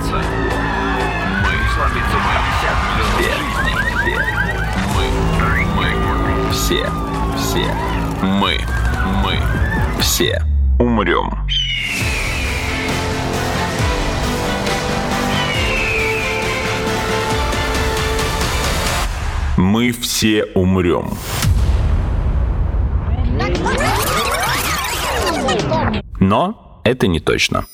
сломаться. Мы сломиться мы. Все. Мы. Мы. Все. Все. Мы. Мы. Все. Умрем. Мы все умрем. Но это не точно.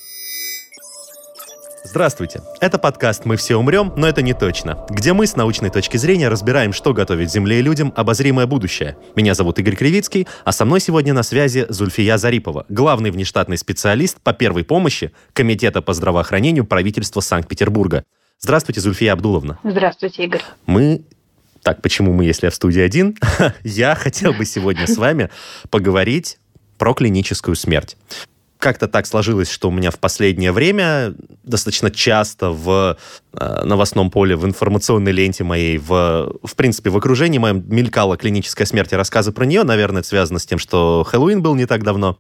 Здравствуйте. Это подкаст «Мы все умрем, но это не точно», где мы с научной точки зрения разбираем, что готовит Земле и людям обозримое будущее. Меня зовут Игорь Кривицкий, а со мной сегодня на связи Зульфия Зарипова, главный внештатный специалист по первой помощи Комитета по здравоохранению правительства Санкт-Петербурга. Здравствуйте, Зульфия Абдуловна. Здравствуйте, Игорь. Мы так, почему мы, если я в студии один? я хотел бы сегодня с вами поговорить про клиническую смерть как-то так сложилось, что у меня в последнее время достаточно часто в э, новостном поле, в информационной ленте моей, в, в принципе, в окружении моем мелькала клиническая смерть и рассказы про нее. Наверное, это связано с тем, что Хэллоуин был не так давно.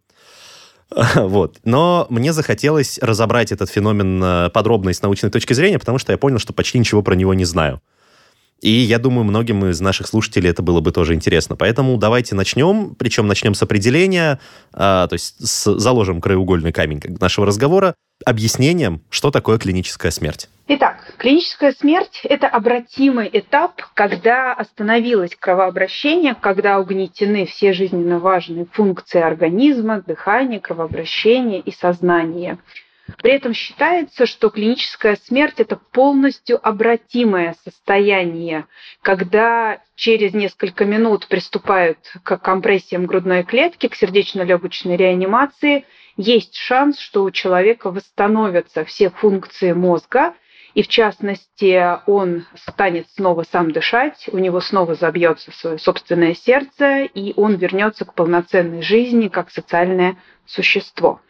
Вот. Но мне захотелось разобрать этот феномен э, подробно и с научной точки зрения, потому что я понял, что почти ничего про него не знаю. И я думаю, многим из наших слушателей это было бы тоже интересно. Поэтому давайте начнем, причем начнем с определения, а, то есть с, заложим краеугольный камень нашего разговора, объяснением, что такое клиническая смерть. Итак, клиническая смерть – это обратимый этап, когда остановилось кровообращение, когда угнетены все жизненно важные функции организма, дыхание, кровообращение и сознание – при этом считается, что клиническая смерть – это полностью обратимое состояние, когда через несколько минут приступают к компрессиям грудной клетки, к сердечно-легочной реанимации, есть шанс, что у человека восстановятся все функции мозга, и в частности он станет снова сам дышать, у него снова забьется свое собственное сердце, и он вернется к полноценной жизни как социальное существо.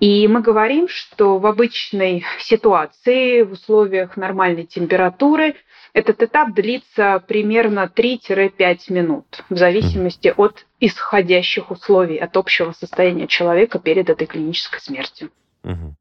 И мы говорим, что в обычной ситуации, в условиях нормальной температуры, этот этап длится примерно 3-5 минут, в зависимости от исходящих условий, от общего состояния человека перед этой клинической смертью. Угу.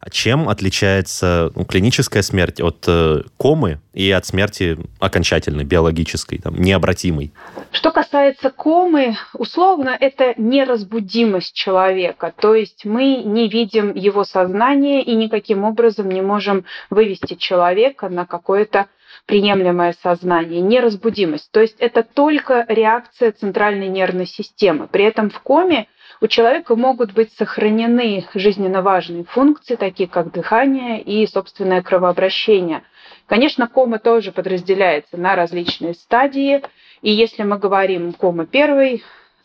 А чем отличается ну, клиническая смерть от э, комы и от смерти окончательной, биологической, там, необратимой? Что касается комы, условно, это неразбудимость человека. То есть мы не видим его сознание и никаким образом не можем вывести человека на какое-то приемлемое сознание, неразбудимость. То есть это только реакция центральной нервной системы. При этом в коме у человека могут быть сохранены жизненно важные функции, такие как дыхание и собственное кровообращение. Конечно, кома тоже подразделяется на различные стадии. И если мы говорим кома первой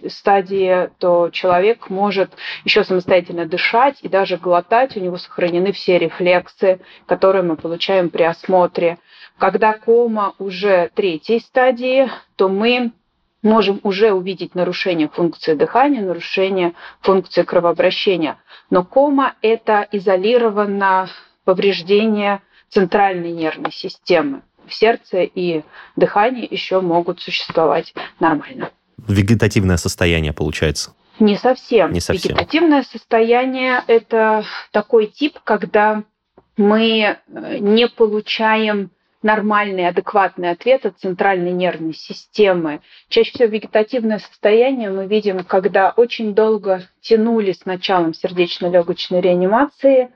стадии, то человек может еще самостоятельно дышать и даже глотать. У него сохранены все рефлексы, которые мы получаем при осмотре. Когда кома уже третьей стадии, то мы можем уже увидеть нарушение функции дыхания, нарушение функции кровообращения. Но кома – это изолированное повреждение центральной нервной системы. Сердце и дыхание еще могут существовать нормально. Вегетативное состояние получается? Не совсем. Не совсем. Вегетативное состояние – это такой тип, когда мы не получаем нормальный, адекватный ответ от центральной нервной системы. Чаще всего вегетативное состояние мы видим, когда очень долго тянули с началом сердечно-легочной реанимации,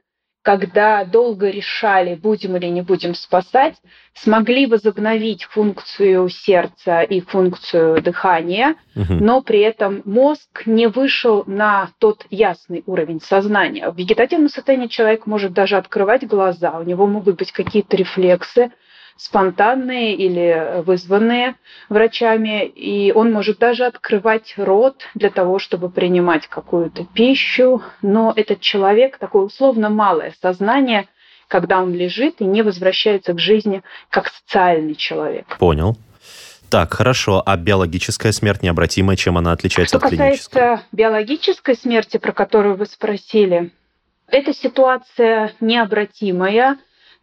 когда долго решали, будем или не будем спасать, смогли возобновить функцию сердца и функцию дыхания, угу. но при этом мозг не вышел на тот ясный уровень сознания. В вегетативном состоянии человек может даже открывать глаза, у него могут быть какие-то рефлексы, спонтанные или вызванные врачами, и он может даже открывать рот для того, чтобы принимать какую-то пищу, но этот человек, такое условно малое сознание, когда он лежит и не возвращается к жизни как социальный человек. Понял. Так, хорошо. А биологическая смерть необратимая, чем она отличается Что от клинической? Что касается биологической смерти, про которую вы спросили, эта ситуация необратимая.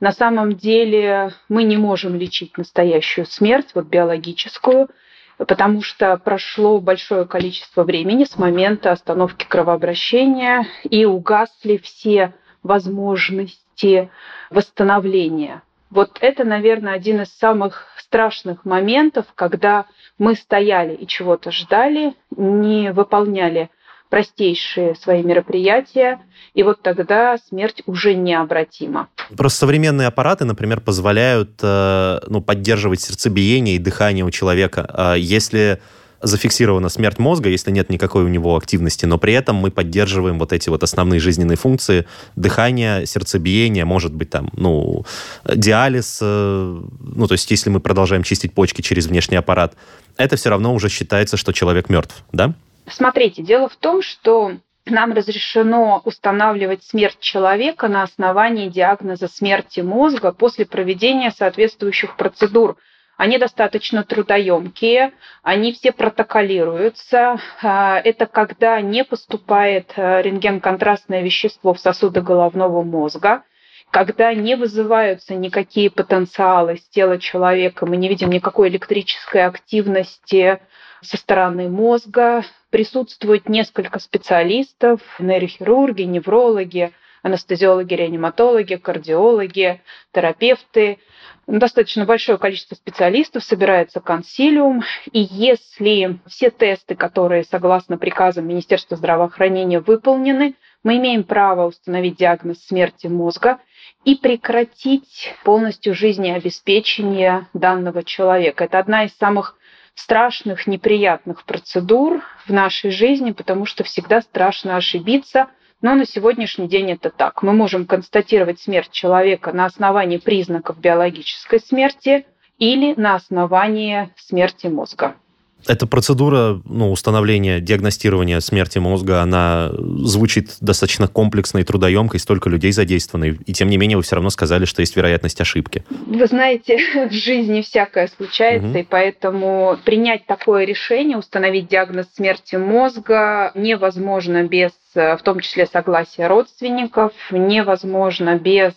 На самом деле мы не можем лечить настоящую смерть, вот биологическую, потому что прошло большое количество времени с момента остановки кровообращения и угасли все возможности восстановления. Вот это, наверное, один из самых страшных моментов, когда мы стояли и чего-то ждали, не выполняли простейшие свои мероприятия, и вот тогда смерть уже необратима. Просто современные аппараты, например, позволяют э, ну, поддерживать сердцебиение и дыхание у человека. А если зафиксирована смерть мозга, если нет никакой у него активности, но при этом мы поддерживаем вот эти вот основные жизненные функции дыхания, сердцебиения, может быть там, ну, диализ, э, ну, то есть если мы продолжаем чистить почки через внешний аппарат, это все равно уже считается, что человек мертв, да? Смотрите, дело в том, что нам разрешено устанавливать смерть человека на основании диагноза смерти мозга после проведения соответствующих процедур. Они достаточно трудоемкие, они все протоколируются. А, это когда не поступает а, рентген-контрастное вещество в сосуды головного мозга, когда не вызываются никакие потенциалы с тела человека, мы не видим никакой электрической активности со стороны мозга, присутствует несколько специалистов, нейрохирурги, неврологи, анестезиологи, реаниматологи, кардиологи, терапевты. Достаточно большое количество специалистов, собирается консилиум, и если все тесты, которые согласно приказам Министерства здравоохранения выполнены, мы имеем право установить диагноз смерти мозга и прекратить полностью жизнеобеспечение данного человека. Это одна из самых страшных, неприятных процедур в нашей жизни, потому что всегда страшно ошибиться. Но на сегодняшний день это так. Мы можем констатировать смерть человека на основании признаков биологической смерти или на основании смерти мозга. Эта процедура ну, установления, диагностирования смерти мозга, она звучит достаточно комплексно и трудоемкой, столько людей задействовано, и тем не менее вы все равно сказали, что есть вероятность ошибки. Вы знаете, в жизни всякое случается, угу. и поэтому принять такое решение, установить диагноз смерти мозга невозможно без, в том числе, согласия родственников, невозможно без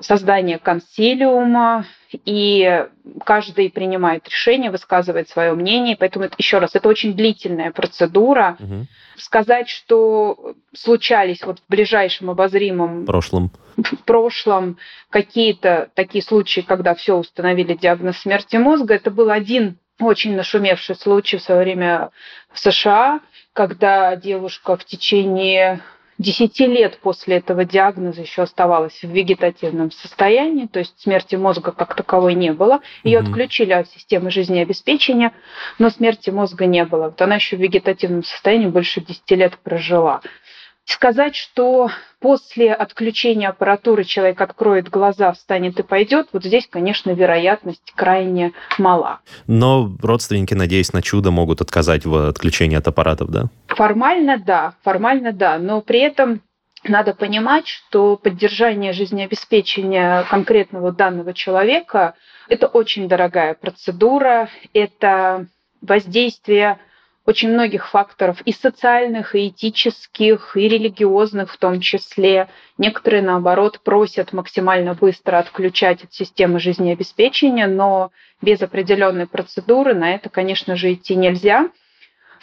создания консилиума, и каждый принимает решение, высказывает свое мнение. Поэтому, это, еще раз, это очень длительная процедура. Угу. Сказать, что случались вот в ближайшем обозримом прошлом, в прошлом какие-то такие случаи, когда все установили диагноз смерти мозга, это был один очень нашумевший случай в свое время в США, когда девушка в течение 10 лет после этого диагноза еще оставалась в вегетативном состоянии, то есть смерти мозга как таковой не было. Ее угу. отключили от системы жизнеобеспечения, но смерти мозга не было. Вот она еще в вегетативном состоянии больше 10 лет прожила. Сказать, что после отключения аппаратуры человек откроет глаза, встанет и пойдет, вот здесь, конечно, вероятность крайне мала. Но родственники, надеясь на чудо, могут отказать в отключении от аппаратов, да? Формально да, формально да, но при этом надо понимать, что поддержание жизнеобеспечения конкретного данного человека – это очень дорогая процедура, это воздействие очень многих факторов, и социальных, и этических, и религиозных в том числе. Некоторые, наоборот, просят максимально быстро отключать от системы жизнеобеспечения, но без определенной процедуры на это, конечно же, идти нельзя.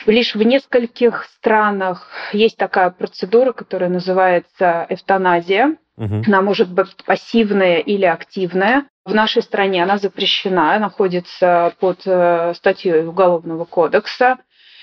Лишь в нескольких странах есть такая процедура, которая называется эвтаназия. Угу. Она может быть пассивная или активная. В нашей стране она запрещена, находится под э, статьей Уголовного кодекса.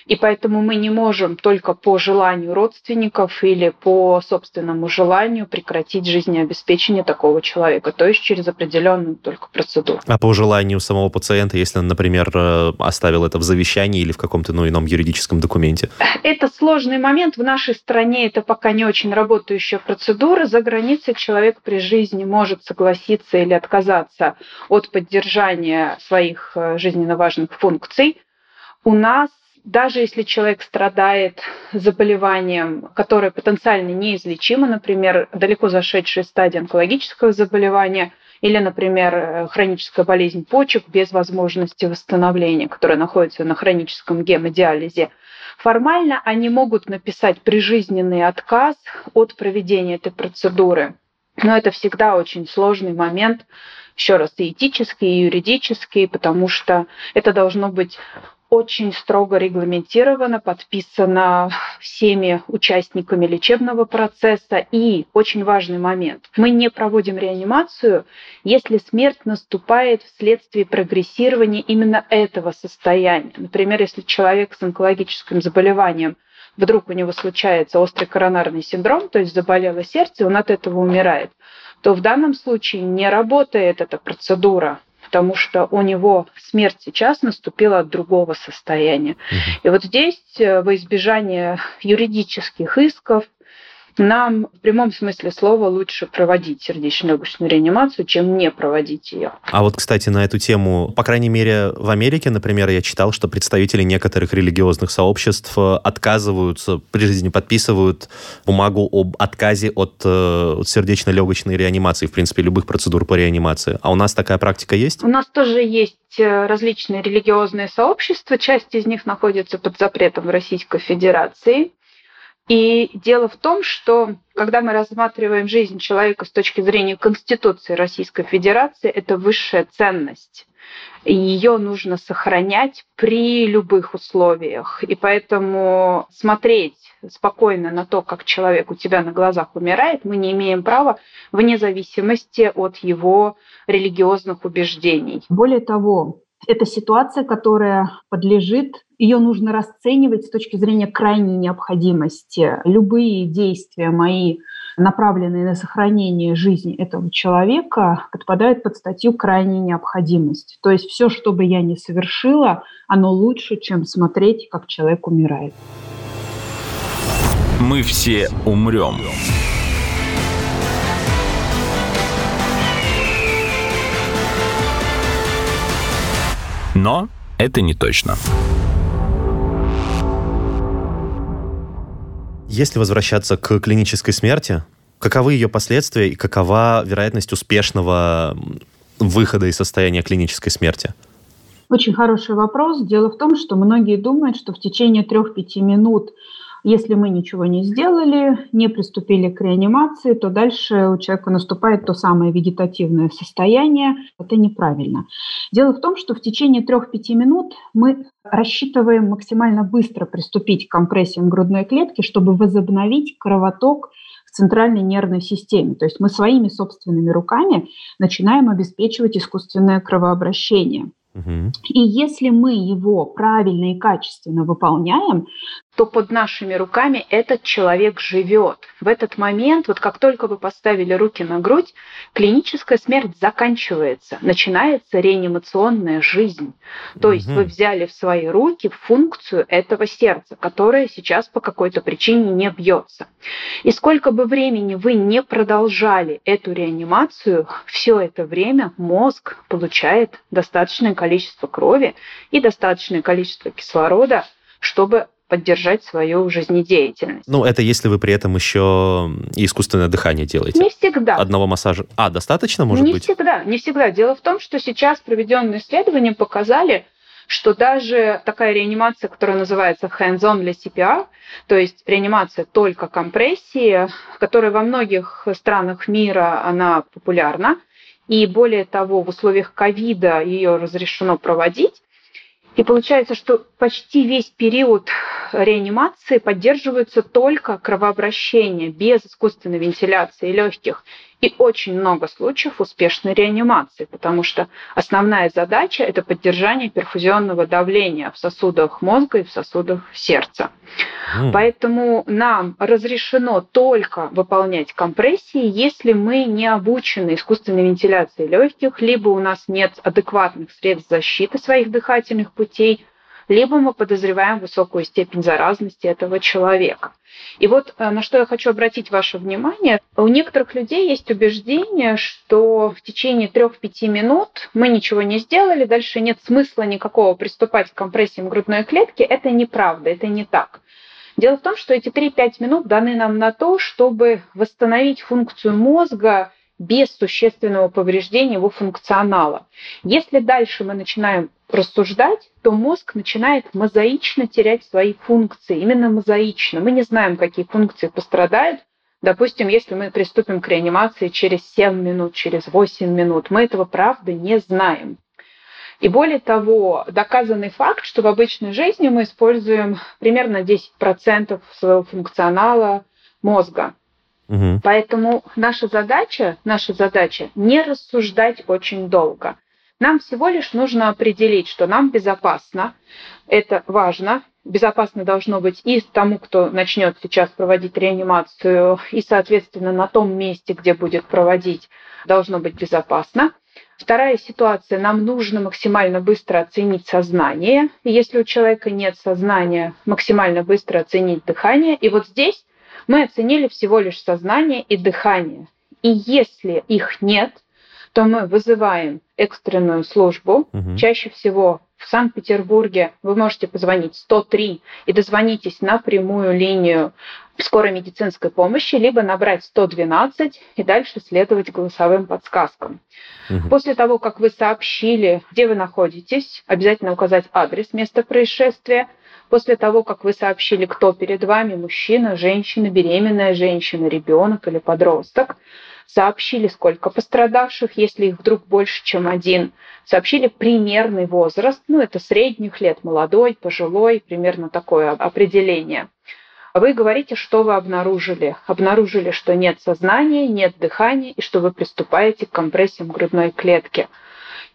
И поэтому мы не можем только по желанию родственников или по собственному желанию прекратить жизнеобеспечение такого человека, то есть через определенную только процедуру. А по желанию самого пациента, если он, например, э, оставил это в завещании или в каком-то ну, ином юридическом документе? Это сложный момент. В нашей стране это пока не очень работающая процедура. За границей человек при жизни может согласиться или отказаться от поддержания своих э, жизненно важных функций. У нас даже если человек страдает заболеванием, которое потенциально неизлечимо, например, далеко зашедшей стадии онкологического заболевания, или, например, хроническая болезнь почек без возможности восстановления, которая находится на хроническом гемодиализе, формально они могут написать прижизненный отказ от проведения этой процедуры. Но это всегда очень сложный момент, еще раз, и этический, и юридический, потому что это должно быть очень строго регламентировано, подписано всеми участниками лечебного процесса. И очень важный момент. Мы не проводим реанимацию, если смерть наступает вследствие прогрессирования именно этого состояния. Например, если человек с онкологическим заболеванием вдруг у него случается острый коронарный синдром, то есть заболело сердце, он от этого умирает, то в данном случае не работает эта процедура потому что у него смерть сейчас наступила от другого состояния. И вот здесь э, во избежание юридических исков нам в прямом смысле слова лучше проводить сердечно-легочную реанимацию, чем не проводить ее. А вот, кстати, на эту тему, по крайней мере, в Америке, например, я читал, что представители некоторых религиозных сообществ э, отказываются, при жизни подписывают бумагу об отказе от, э, сердечно-легочной реанимации, в принципе, любых процедур по реанимации. А у нас такая практика есть? У нас тоже есть э, различные религиозные сообщества. Часть из них находится под запретом в Российской Федерации. И дело в том, что когда мы рассматриваем жизнь человека с точки зрения Конституции Российской Федерации, это высшая ценность. Ее нужно сохранять при любых условиях. И поэтому смотреть спокойно на то, как человек у тебя на глазах умирает, мы не имеем права вне зависимости от его религиозных убеждений. Более того, это ситуация, которая подлежит, ее нужно расценивать с точки зрения крайней необходимости. Любые действия мои, направленные на сохранение жизни этого человека, подпадают под статью крайней необходимости. То есть все, что бы я ни совершила, оно лучше, чем смотреть, как человек умирает. Мы все умрем. Но это не точно. Если возвращаться к клинической смерти, каковы ее последствия и какова вероятность успешного выхода из состояния клинической смерти? Очень хороший вопрос. Дело в том, что многие думают, что в течение 3-5 минут если мы ничего не сделали, не приступили к реанимации, то дальше у человека наступает то самое вегетативное состояние. Это неправильно. Дело в том, что в течение 3-5 минут мы рассчитываем максимально быстро приступить к компрессиям грудной клетки, чтобы возобновить кровоток в центральной нервной системе. То есть мы своими собственными руками начинаем обеспечивать искусственное кровообращение. И если мы его правильно и качественно выполняем, то под нашими руками этот человек живет. В этот момент, вот как только вы поставили руки на грудь, клиническая смерть заканчивается, начинается реанимационная жизнь. То есть вы взяли в свои руки функцию этого сердца, которое сейчас по какой-то причине не бьется. И сколько бы времени вы не продолжали эту реанимацию, все это время мозг получает достаточное количество крови и достаточное количество кислорода, чтобы поддержать свою жизнедеятельность. Ну, это если вы при этом еще искусственное дыхание делаете. Не всегда. Одного массажа. А, достаточно, может не быть? Не всегда, не всегда. Дело в том, что сейчас проведенные исследования показали, что даже такая реанимация, которая называется hands-on для CPR, то есть реанимация только компрессии, которая во многих странах мира она популярна, и более того, в условиях ковида ее разрешено проводить, и получается, что почти весь период реанимации поддерживаются только кровообращение без искусственной вентиляции легких и очень много случаев успешной реанимации, потому что основная задача – это поддержание перфузионного давления в сосудах мозга и в сосудах сердца. Mm. Поэтому нам разрешено только выполнять компрессии, если мы не обучены искусственной вентиляции легких, либо у нас нет адекватных средств защиты своих дыхательных путей, либо мы подозреваем высокую степень заразности этого человека. И вот э, на что я хочу обратить ваше внимание. У некоторых людей есть убеждение, что в течение 3-5 минут мы ничего не сделали, дальше нет смысла никакого приступать к компрессиям грудной клетки. Это неправда, это не так. Дело в том, что эти 3-5 минут даны нам на то, чтобы восстановить функцию мозга без существенного повреждения его функционала. Если дальше мы начинаем рассуждать, то мозг начинает мозаично терять свои функции, именно мозаично. Мы не знаем, какие функции пострадают. Допустим, если мы приступим к реанимации через 7 минут, через 8 минут, мы этого правда не знаем. И более того, доказанный факт, что в обычной жизни мы используем примерно 10% своего функционала мозга. Угу. Поэтому наша задача, наша задача не рассуждать очень долго. Нам всего лишь нужно определить, что нам безопасно. Это важно. Безопасно должно быть и тому, кто начнет сейчас проводить реанимацию, и, соответственно, на том месте, где будет проводить, должно быть безопасно. Вторая ситуация. Нам нужно максимально быстро оценить сознание. Если у человека нет сознания, максимально быстро оценить дыхание. И вот здесь мы оценили всего лишь сознание и дыхание. И если их нет, то мы вызываем экстренную службу. Угу. Чаще всего в Санкт-Петербурге вы можете позвонить 103 и дозвонитесь на прямую линию скорой медицинской помощи, либо набрать 112 и дальше следовать голосовым подсказкам. Угу. После того, как вы сообщили, где вы находитесь, обязательно указать адрес места происшествия, После того, как вы сообщили, кто перед вами, мужчина, женщина, беременная женщина, ребенок или подросток, сообщили, сколько пострадавших, если их вдруг больше, чем один, сообщили примерный возраст, ну это средних лет, молодой, пожилой, примерно такое определение. Вы говорите, что вы обнаружили. Обнаружили, что нет сознания, нет дыхания и что вы приступаете к компрессиям грудной клетки.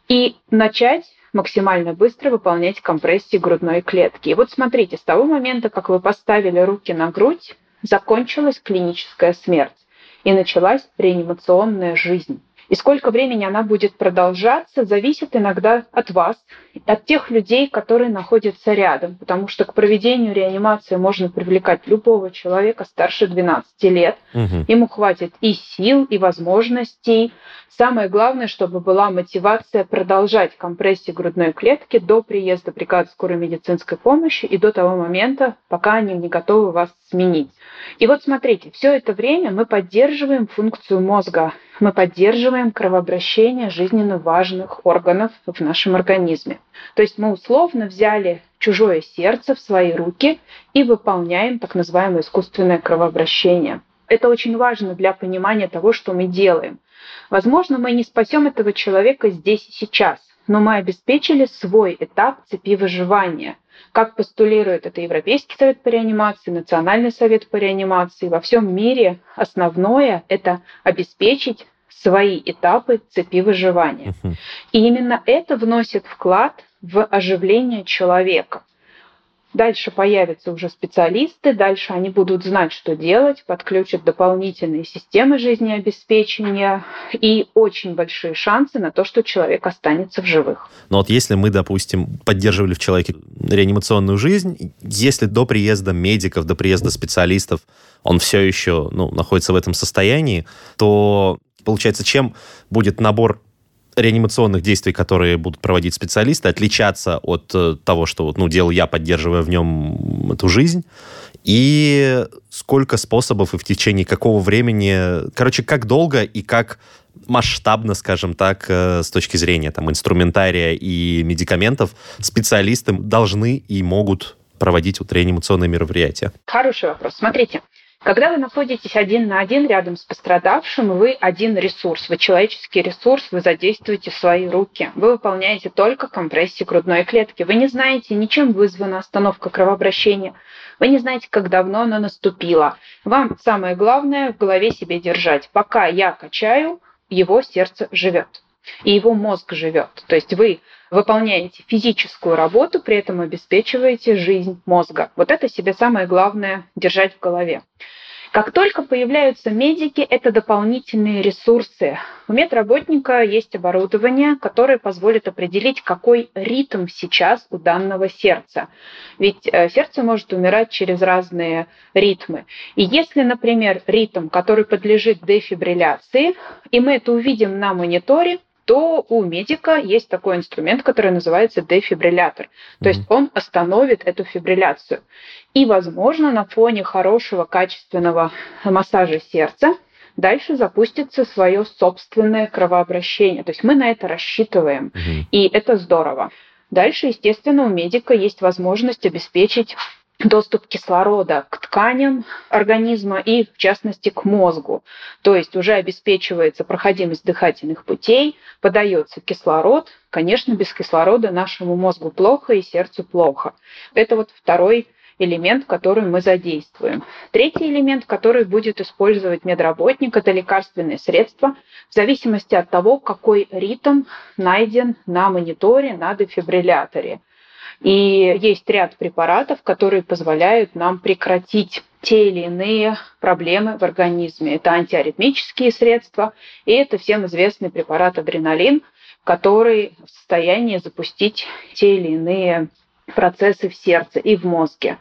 И начать максимально быстро выполнять компрессии грудной клетки. И вот смотрите, с того момента, как вы поставили руки на грудь, закончилась клиническая смерть и началась реанимационная жизнь. И сколько времени она будет продолжаться, зависит иногда от вас, от тех людей, которые находятся рядом, потому что к проведению реанимации можно привлекать любого человека старше 12 лет. Угу. Ему хватит и сил, и возможностей. Самое главное, чтобы была мотивация продолжать компрессию грудной клетки до приезда бригады скорой медицинской помощи и до того момента, пока они не готовы вас сменить. И вот смотрите, все это время мы поддерживаем функцию мозга, мы поддерживаем кровообращение жизненно важных органов в нашем организме. То есть мы условно взяли чужое сердце в свои руки и выполняем так называемое искусственное кровообращение. Это очень важно для понимания того, что мы делаем. Возможно, мы не спасем этого человека здесь и сейчас, но мы обеспечили свой этап цепи выживания – как постулирует это Европейский совет по реанимации, Национальный совет по реанимации, во всем мире основное – это обеспечить свои этапы цепи выживания. И именно это вносит вклад в оживление человека. Дальше появятся уже специалисты, дальше они будут знать, что делать, подключат дополнительные системы жизнеобеспечения и очень большие шансы на то, что человек останется в живых. Но вот если мы, допустим, поддерживали в человеке реанимационную жизнь, если до приезда медиков, до приезда специалистов он все еще ну, находится в этом состоянии, то получается, чем будет набор реанимационных действий, которые будут проводить специалисты, отличаться от э, того, что ну, делал я, поддерживая в нем эту жизнь, и сколько способов и в течение какого времени, короче, как долго и как масштабно, скажем так, э, с точки зрения там, инструментария и медикаментов специалисты должны и могут проводить вот реанимационные мероприятия? Хороший вопрос. Смотрите, когда вы находитесь один на один рядом с пострадавшим, вы один ресурс, вы человеческий ресурс, вы задействуете свои руки. Вы выполняете только компрессии грудной клетки. Вы не знаете, ничем вызвана остановка кровообращения. Вы не знаете, как давно она наступила. Вам самое главное в голове себе держать. Пока я качаю, его сердце живет и его мозг живет. То есть вы выполняете физическую работу, при этом обеспечиваете жизнь мозга. Вот это себе самое главное держать в голове. Как только появляются медики, это дополнительные ресурсы. У медработника есть оборудование, которое позволит определить, какой ритм сейчас у данного сердца. Ведь э, сердце может умирать через разные ритмы. И если, например, ритм, который подлежит дефибрилляции, и мы это увидим на мониторе, то у медика есть такой инструмент, который называется дефибриллятор. То есть он остановит эту фибрилляцию. И, возможно, на фоне хорошего, качественного массажа сердца дальше запустится свое собственное кровообращение. То есть мы на это рассчитываем, и это здорово. Дальше, естественно, у медика есть возможность обеспечить доступ кислорода к тканям организма и, в частности, к мозгу. То есть уже обеспечивается проходимость дыхательных путей, подается кислород. Конечно, без кислорода нашему мозгу плохо и сердцу плохо. Это вот второй элемент, который мы задействуем. Третий элемент, который будет использовать медработник, это лекарственные средства, в зависимости от того, какой ритм найден на мониторе, на дефибрилляторе. И есть ряд препаратов, которые позволяют нам прекратить те или иные проблемы в организме. Это антиаритмические средства, и это всем известный препарат адреналин, который в состоянии запустить те или иные процессы в сердце и в мозге.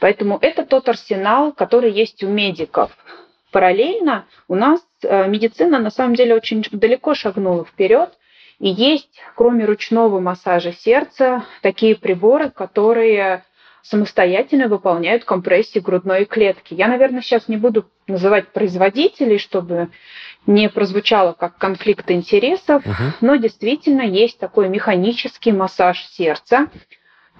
Поэтому это тот арсенал, который есть у медиков. Параллельно у нас э, медицина на самом деле очень далеко шагнула вперед, и есть, кроме ручного массажа сердца, такие приборы, которые самостоятельно выполняют компрессии грудной клетки. Я, наверное, сейчас не буду называть производителей, чтобы не прозвучало как конфликт интересов, угу. но действительно есть такой механический массаж сердца,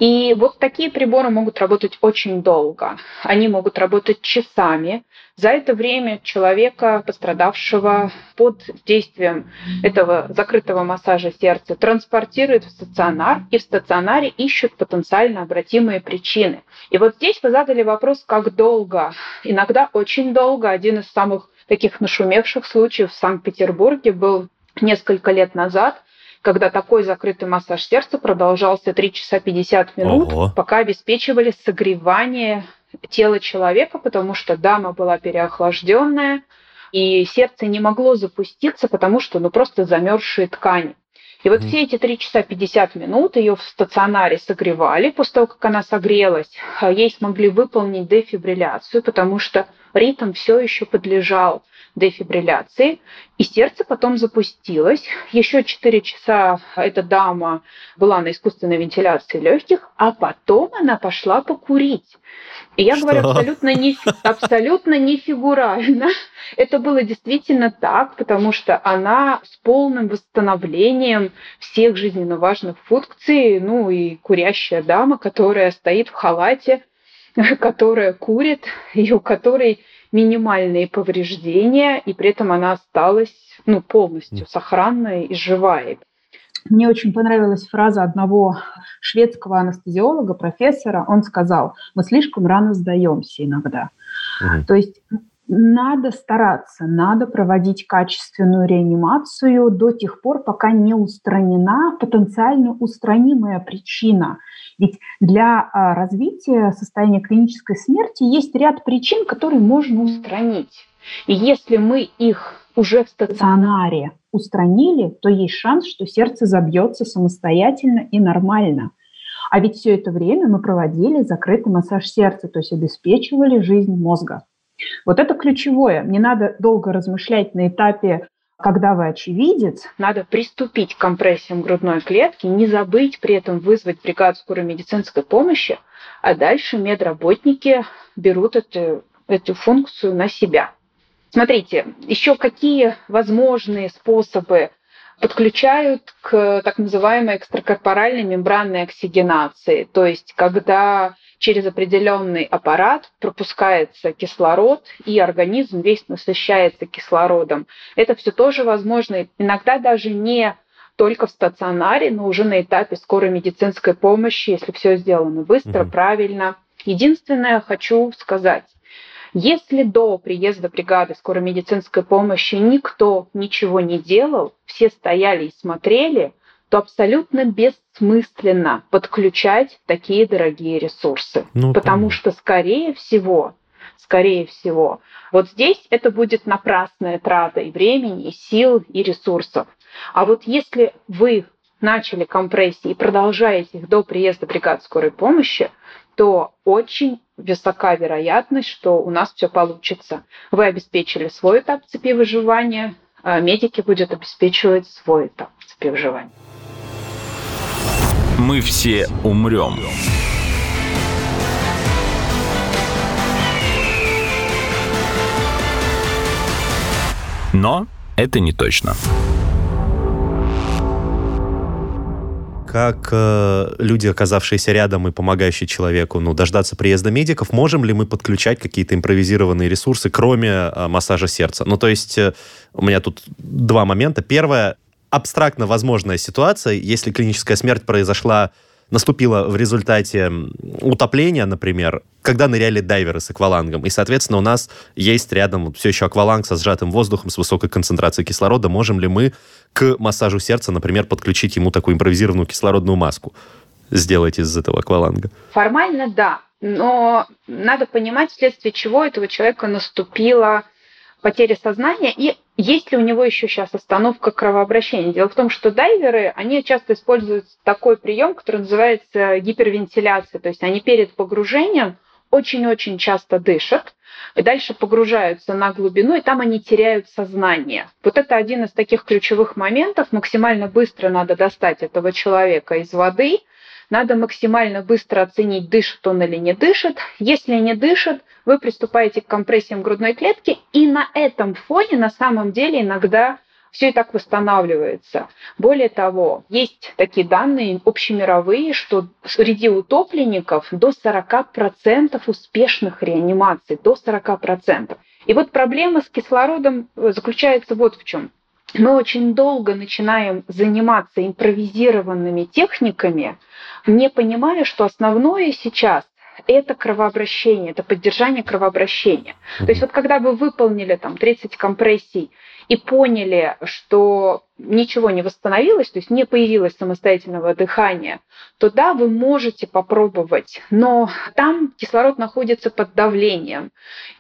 и вот такие приборы могут работать очень долго. Они могут работать часами. За это время человека, пострадавшего под действием этого закрытого массажа сердца, транспортируют в стационар, и в стационаре ищут потенциально обратимые причины. И вот здесь вы задали вопрос, как долго. Иногда очень долго. Один из самых таких нашумевших случаев в Санкт-Петербурге был несколько лет назад – когда такой закрытый массаж сердца продолжался 3 часа 50 минут, Ого. пока обеспечивали согревание тела человека, потому что дама была переохлажденная, и сердце не могло запуститься, потому что ну, просто замерзшие ткани. И вот mm. все эти 3 часа 50 минут ее в стационаре согревали. После того, как она согрелась, а ей смогли выполнить дефибрилляцию, потому что ритм все еще подлежал дефибрилляции, и сердце потом запустилось. Еще 4 часа эта дама была на искусственной вентиляции легких, а потом она пошла покурить. И я Что? говорю абсолютно не, абсолютно не фигурально. Это было действительно так, потому что она с полным восстановлением всех жизненно важных функций, ну и курящая дама, которая стоит в халате, которая курит, и у которой минимальные повреждения, и при этом она осталась ну, полностью сохранной и живая. Мне очень понравилась фраза одного шведского анестезиолога, профессора. Он сказал, мы слишком рано сдаемся иногда. Угу. То есть надо стараться, надо проводить качественную реанимацию до тех пор, пока не устранена потенциально устранимая причина. Ведь для а, развития состояния клинической смерти есть ряд причин, которые можно устранить. И если мы их уже в стационаре устранили, то есть шанс, что сердце забьется самостоятельно и нормально. А ведь все это время мы проводили закрытый массаж сердца, то есть обеспечивали жизнь мозга. Вот это ключевое. Не надо долго размышлять на этапе когда вы очевидец, надо приступить к компрессиям грудной клетки, не забыть при этом вызвать бригаду скорой медицинской помощи, а дальше медработники берут эту, эту функцию на себя. Смотрите, еще какие возможные способы подключают к так называемой экстракорпоральной мембранной оксигенации, то есть когда через определенный аппарат пропускается кислород, и организм весь насыщается кислородом. Это все тоже возможно, иногда даже не только в стационаре, но уже на этапе скорой медицинской помощи, если все сделано быстро, угу. правильно. Единственное, хочу сказать, если до приезда бригады скорой медицинской помощи никто ничего не делал, все стояли и смотрели, то абсолютно бессмысленно подключать такие дорогие ресурсы. Ну, потому понятно. что, скорее всего, скорее всего, вот здесь это будет напрасная трата и времени, и сил, и ресурсов. А вот если вы начали компрессии и продолжаете их до приезда бригад скорой помощи, то очень высока вероятность, что у нас все получится. Вы обеспечили свой этап цепи выживания, а медики будут обеспечивать свой этап цепи выживания мы все умрем. Но это не точно. Как э, люди, оказавшиеся рядом и помогающие человеку, ну, дождаться приезда медиков, можем ли мы подключать какие-то импровизированные ресурсы, кроме э, массажа сердца? Ну, то есть э, у меня тут два момента. Первое, абстрактно возможная ситуация, если клиническая смерть произошла наступила в результате утопления, например, когда ныряли дайверы с аквалангом. И, соответственно, у нас есть рядом все еще акваланг со сжатым воздухом, с высокой концентрацией кислорода. Можем ли мы к массажу сердца, например, подключить ему такую импровизированную кислородную маску? Сделать из этого акваланга. Формально да, но надо понимать, вследствие чего этого человека наступила потеря сознания и есть ли у него еще сейчас остановка кровообращения? Дело в том, что дайверы, они часто используют такой прием, который называется гипервентиляция. То есть они перед погружением очень-очень часто дышат, и дальше погружаются на глубину, и там они теряют сознание. Вот это один из таких ключевых моментов. Максимально быстро надо достать этого человека из воды, надо максимально быстро оценить, дышит он или не дышит. Если не дышит, вы приступаете к компрессиям грудной клетки, и на этом фоне на самом деле иногда все и так восстанавливается. Более того, есть такие данные общемировые, что среди утопленников до 40% успешных реанимаций, до 40%. И вот проблема с кислородом заключается вот в чем мы очень долго начинаем заниматься импровизированными техниками, не понимая, что основное сейчас это кровообращение, это поддержание кровообращения. То есть вот когда вы выполнили там 30 компрессий и поняли, что ничего не восстановилось, то есть не появилось самостоятельного дыхания, то да, вы можете попробовать, но там кислород находится под давлением,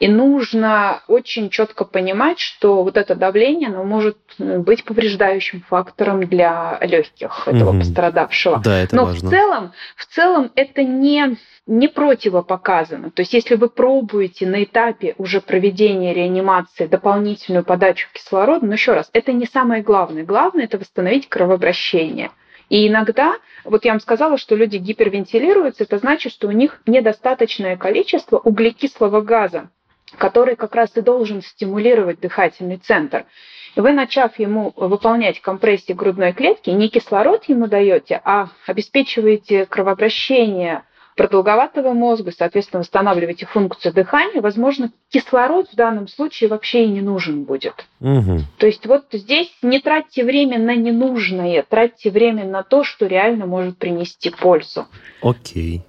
и нужно очень четко понимать, что вот это давление, оно может быть повреждающим фактором для легких этого угу. пострадавшего. Да, это но важно. в целом, в целом это не не противопоказано. То есть если вы пробуете на этапе уже проведения реанимации дополнительную подачу кислорода, но еще раз, это не самое главное главное – это восстановить кровообращение. И иногда, вот я вам сказала, что люди гипервентилируются, это значит, что у них недостаточное количество углекислого газа, который как раз и должен стимулировать дыхательный центр. И вы, начав ему выполнять компрессии грудной клетки, не кислород ему даете, а обеспечиваете кровообращение продолговатого мозга, соответственно, восстанавливаете функцию дыхания, возможно, кислород в данном случае вообще и не нужен будет. Угу. То есть вот здесь не тратьте время на ненужное, тратьте время на то, что реально может принести пользу. Окей.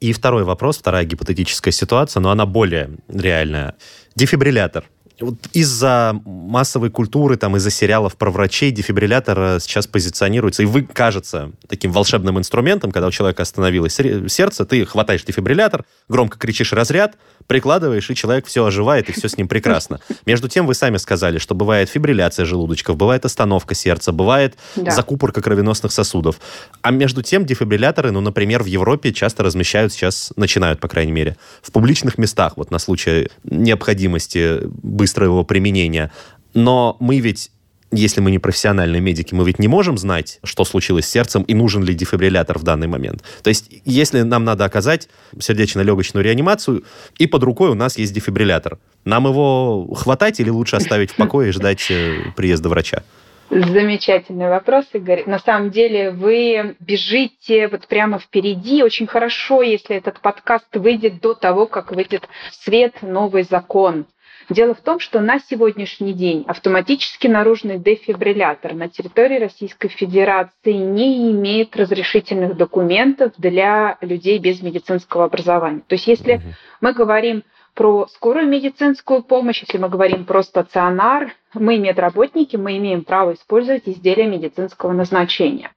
И второй вопрос, вторая гипотетическая ситуация, но она более реальная. Дефибриллятор вот из-за массовой культуры, там, из-за сериалов про врачей дефибриллятор э, сейчас позиционируется. И вы, кажется таким волшебным инструментом, когда у человека остановилось сердце, ты хватаешь дефибриллятор, громко кричишь «разряд», прикладываешь, и человек все оживает, и все с ним прекрасно. Между тем, вы сами сказали, что бывает фибрилляция желудочков, бывает остановка сердца, бывает да. закупорка кровеносных сосудов. А между тем, дефибрилляторы, ну, например, в Европе часто размещают сейчас, начинают, по крайней мере, в публичных местах, вот на случай необходимости быстрого применения. Но мы ведь если мы не профессиональные медики, мы ведь не можем знать, что случилось с сердцем и нужен ли дефибриллятор в данный момент. То есть, если нам надо оказать сердечно-легочную реанимацию, и под рукой у нас есть дефибриллятор, нам его хватать или лучше оставить в покое и ждать э, приезда врача? Замечательный вопрос, Игорь. На самом деле вы бежите вот прямо впереди. Очень хорошо, если этот подкаст выйдет до того, как выйдет в свет новый закон Дело в том, что на сегодняшний день автоматически наружный дефибриллятор на территории Российской Федерации не имеет разрешительных документов для людей без медицинского образования. То есть если мы говорим про скорую медицинскую помощь, если мы говорим про стационар, мы, медработники, мы имеем право использовать изделия медицинского назначения.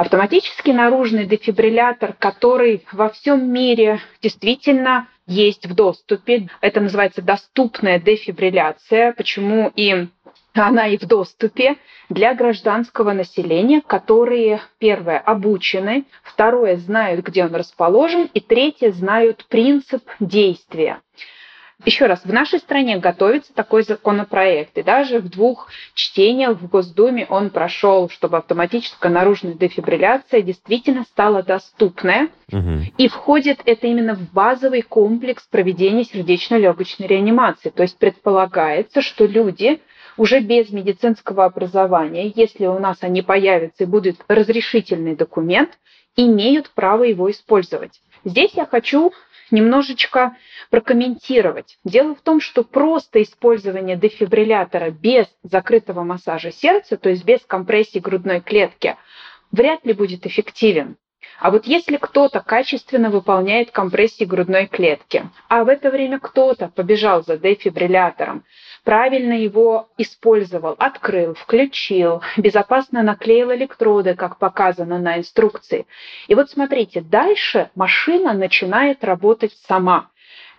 Автоматический наружный дефибриллятор, который во всем мире действительно есть в доступе. Это называется доступная дефибрилляция. Почему и она и в доступе для гражданского населения, которые, первое, обучены, второе, знают, где он расположен, и третье, знают принцип действия. Еще раз, в нашей стране готовится такой законопроект, и даже в двух чтениях в Госдуме он прошел, чтобы автоматическая наружная дефибрилляция действительно стала доступная, угу. и входит это именно в базовый комплекс проведения сердечно-легочной реанимации. То есть предполагается, что люди уже без медицинского образования, если у нас они появятся и будет разрешительный документ, имеют право его использовать. Здесь я хочу немножечко прокомментировать. Дело в том, что просто использование дефибриллятора без закрытого массажа сердца, то есть без компрессии грудной клетки, вряд ли будет эффективен. А вот если кто-то качественно выполняет компрессии грудной клетки, а в это время кто-то побежал за дефибриллятором, правильно его использовал, открыл, включил, безопасно наклеил электроды, как показано на инструкции. И вот смотрите, дальше машина начинает работать сама.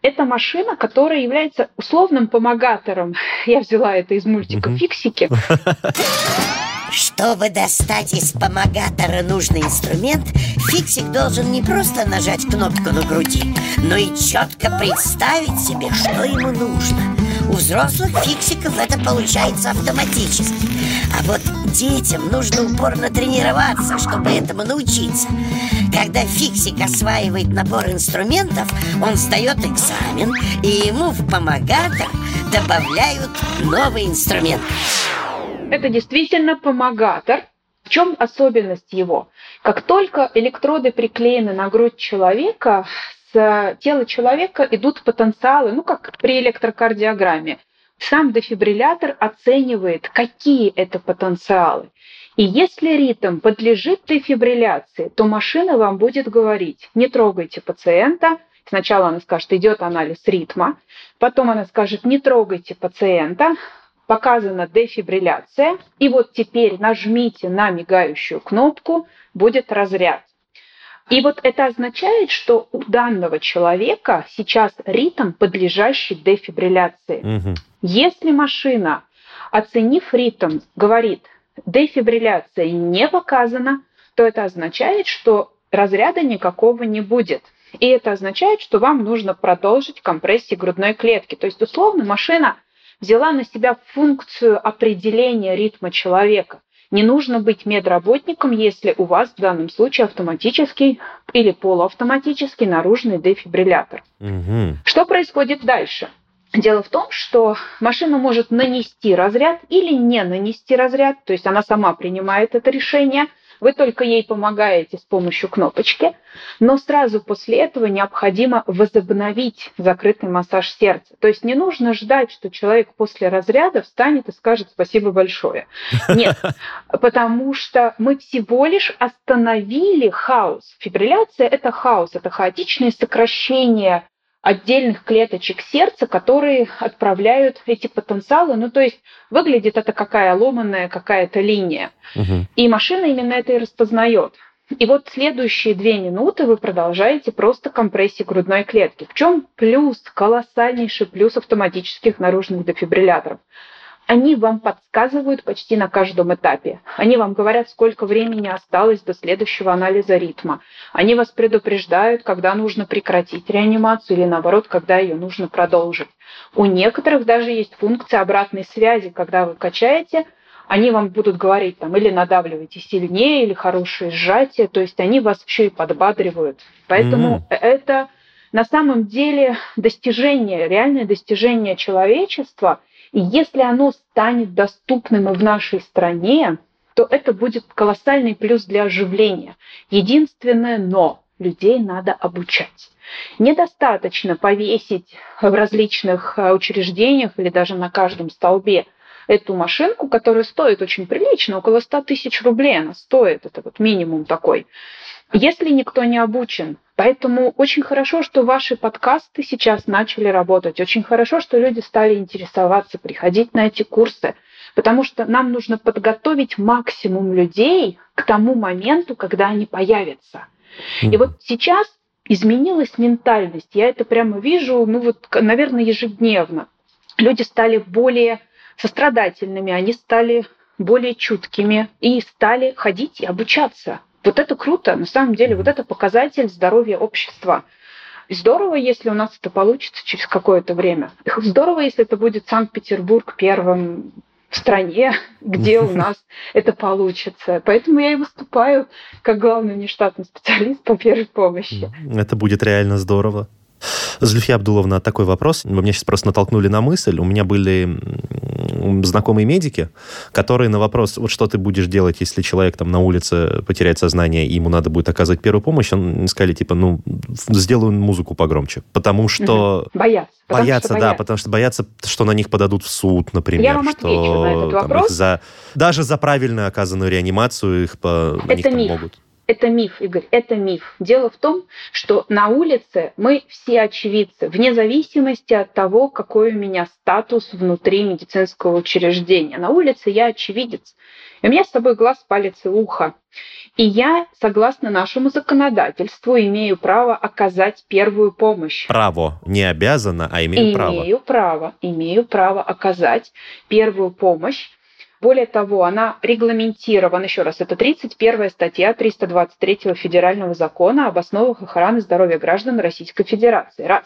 Это машина, которая является условным помогатором. Я взяла это из мультика «Фиксики». Чтобы достать из помогатора нужный инструмент, фиксик должен не просто нажать кнопку на груди, но и четко представить себе, что ему нужно. У взрослых фиксиков это получается автоматически. А вот детям нужно упорно тренироваться, чтобы этому научиться. Когда фиксик осваивает набор инструментов, он сдает экзамен, и ему в помогатор добавляют новый инструмент. Это действительно помогатор. В чем особенность его? Как только электроды приклеены на грудь человека, с тела человека идут потенциалы, ну как при электрокардиограмме. Сам дефибриллятор оценивает, какие это потенциалы. И если ритм подлежит дефибрилляции, то машина вам будет говорить, не трогайте пациента, Сначала она скажет, идет анализ ритма, потом она скажет, не трогайте пациента, показана дефибрилляция, и вот теперь нажмите на мигающую кнопку, будет разряд. И вот это означает, что у данного человека сейчас ритм, подлежащий дефибрилляции. Угу. Если машина, оценив ритм, говорит, дефибрилляция не показана, то это означает, что разряда никакого не будет. И это означает, что вам нужно продолжить компрессии грудной клетки. То есть, условно, машина – взяла на себя функцию определения ритма человека. Не нужно быть медработником, если у вас в данном случае автоматический или полуавтоматический наружный дефибриллятор. Угу. Что происходит дальше? Дело в том, что машина может нанести разряд или не нанести разряд, то есть она сама принимает это решение – вы только ей помогаете с помощью кнопочки, но сразу после этого необходимо возобновить закрытый массаж сердца. То есть не нужно ждать, что человек после разряда встанет и скажет спасибо большое. Нет, потому что мы всего лишь остановили хаос. Фибрилляция – это хаос, это хаотичное сокращение отдельных клеточек сердца, которые отправляют эти потенциалы. Ну, то есть выглядит это какая ломаная какая-то линия. Угу. И машина именно это и распознает. И вот следующие две минуты вы продолжаете просто компрессии грудной клетки. В чем плюс, колоссальнейший плюс автоматических наружных дефибрилляторов? Они вам подсказывают почти на каждом этапе. Они вам говорят, сколько времени осталось до следующего анализа ритма. Они вас предупреждают, когда нужно прекратить реанимацию или наоборот, когда ее нужно продолжить. У некоторых даже есть функция обратной связи, когда вы качаете, они вам будут говорить там или надавливайте сильнее, или хорошее сжатие, то есть они вас еще и подбадривают. Поэтому mm-hmm. это на самом деле достижение, реальное достижение человечества – и если оно станет доступным и в нашей стране, то это будет колоссальный плюс для оживления. Единственное но – людей надо обучать. Недостаточно повесить в различных э, учреждениях или даже на каждом столбе эту машинку, которая стоит очень прилично, около 100 тысяч рублей она стоит, это вот минимум такой если никто не обучен. Поэтому очень хорошо, что ваши подкасты сейчас начали работать. Очень хорошо, что люди стали интересоваться, приходить на эти курсы. Потому что нам нужно подготовить максимум людей к тому моменту, когда они появятся. И вот сейчас изменилась ментальность. Я это прямо вижу, ну вот, наверное, ежедневно. Люди стали более сострадательными, они стали более чуткими и стали ходить и обучаться. Вот это круто, на самом деле, вот это показатель здоровья общества. Здорово, если у нас это получится через какое-то время. Здорово, если это будет Санкт-Петербург первым в стране, где у нас это получится. Поэтому я и выступаю как главный внештатный специалист по первой помощи. Это будет реально здорово. Зульфия Абдуловна, такой вопрос. Вы меня сейчас просто натолкнули на мысль. У меня были знакомые медики, которые на вопрос, вот что ты будешь делать, если человек там на улице потеряет сознание, и ему надо будет оказывать первую помощь, он сказали, типа, ну, сделаю музыку погромче. Потому что... Угу. Боятся. Боятся, да, боятся. потому что боятся, что на них подадут в суд, например. Я вам что отвечу на этот вопрос. За, даже за правильно оказанную реанимацию их по... Это них миф. могут. Это миф, Игорь, это миф. Дело в том, что на улице мы все очевидцы, вне зависимости от того, какой у меня статус внутри медицинского учреждения. На улице я очевидец. И у меня с собой глаз, палец и ухо. И я, согласно нашему законодательству, имею право оказать первую помощь. Право. Не обязана, а имею, имею право. Имею право. Имею право оказать первую помощь более того, она регламентирована, еще раз, это 31 статья 323 Федерального закона об основах охраны здоровья граждан Российской Федерации. Раз.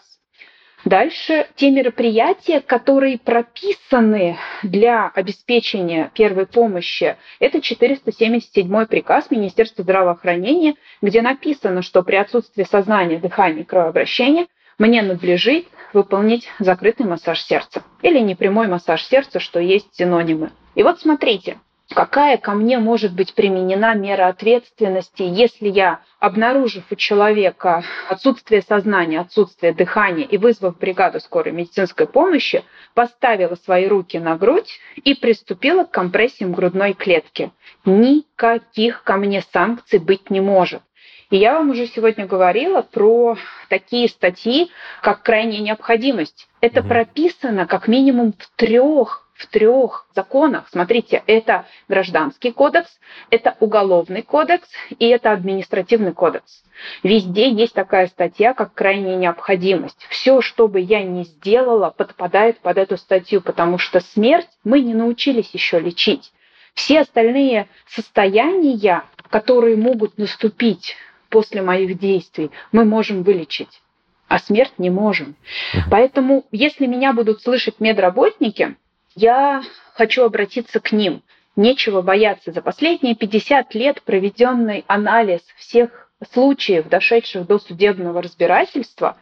Дальше те мероприятия, которые прописаны для обеспечения первой помощи, это 477 приказ Министерства здравоохранения, где написано, что при отсутствии сознания, дыхания и кровообращения мне надлежит выполнить закрытый массаж сердца или непрямой массаж сердца, что есть синонимы. И вот смотрите, какая ко мне может быть применена мера ответственности, если я, обнаружив у человека отсутствие сознания, отсутствие дыхания и вызвав бригаду скорой медицинской помощи, поставила свои руки на грудь и приступила к компрессиям грудной клетки. Никаких ко мне санкций быть не может. И я вам уже сегодня говорила про такие статьи, как крайняя необходимость. Это угу. прописано как минимум в трех в трех законах. Смотрите, это гражданский кодекс, это уголовный кодекс и это административный кодекс. Везде есть такая статья, как крайняя необходимость. Все, что бы я ни сделала, подпадает под эту статью, потому что смерть мы не научились еще лечить. Все остальные состояния, которые могут наступить после моих действий, мы можем вылечить, а смерть не можем. Поэтому, если меня будут слышать медработники, я хочу обратиться к ним. Нечего бояться. За последние 50 лет проведенный анализ всех случаев, дошедших до судебного разбирательства,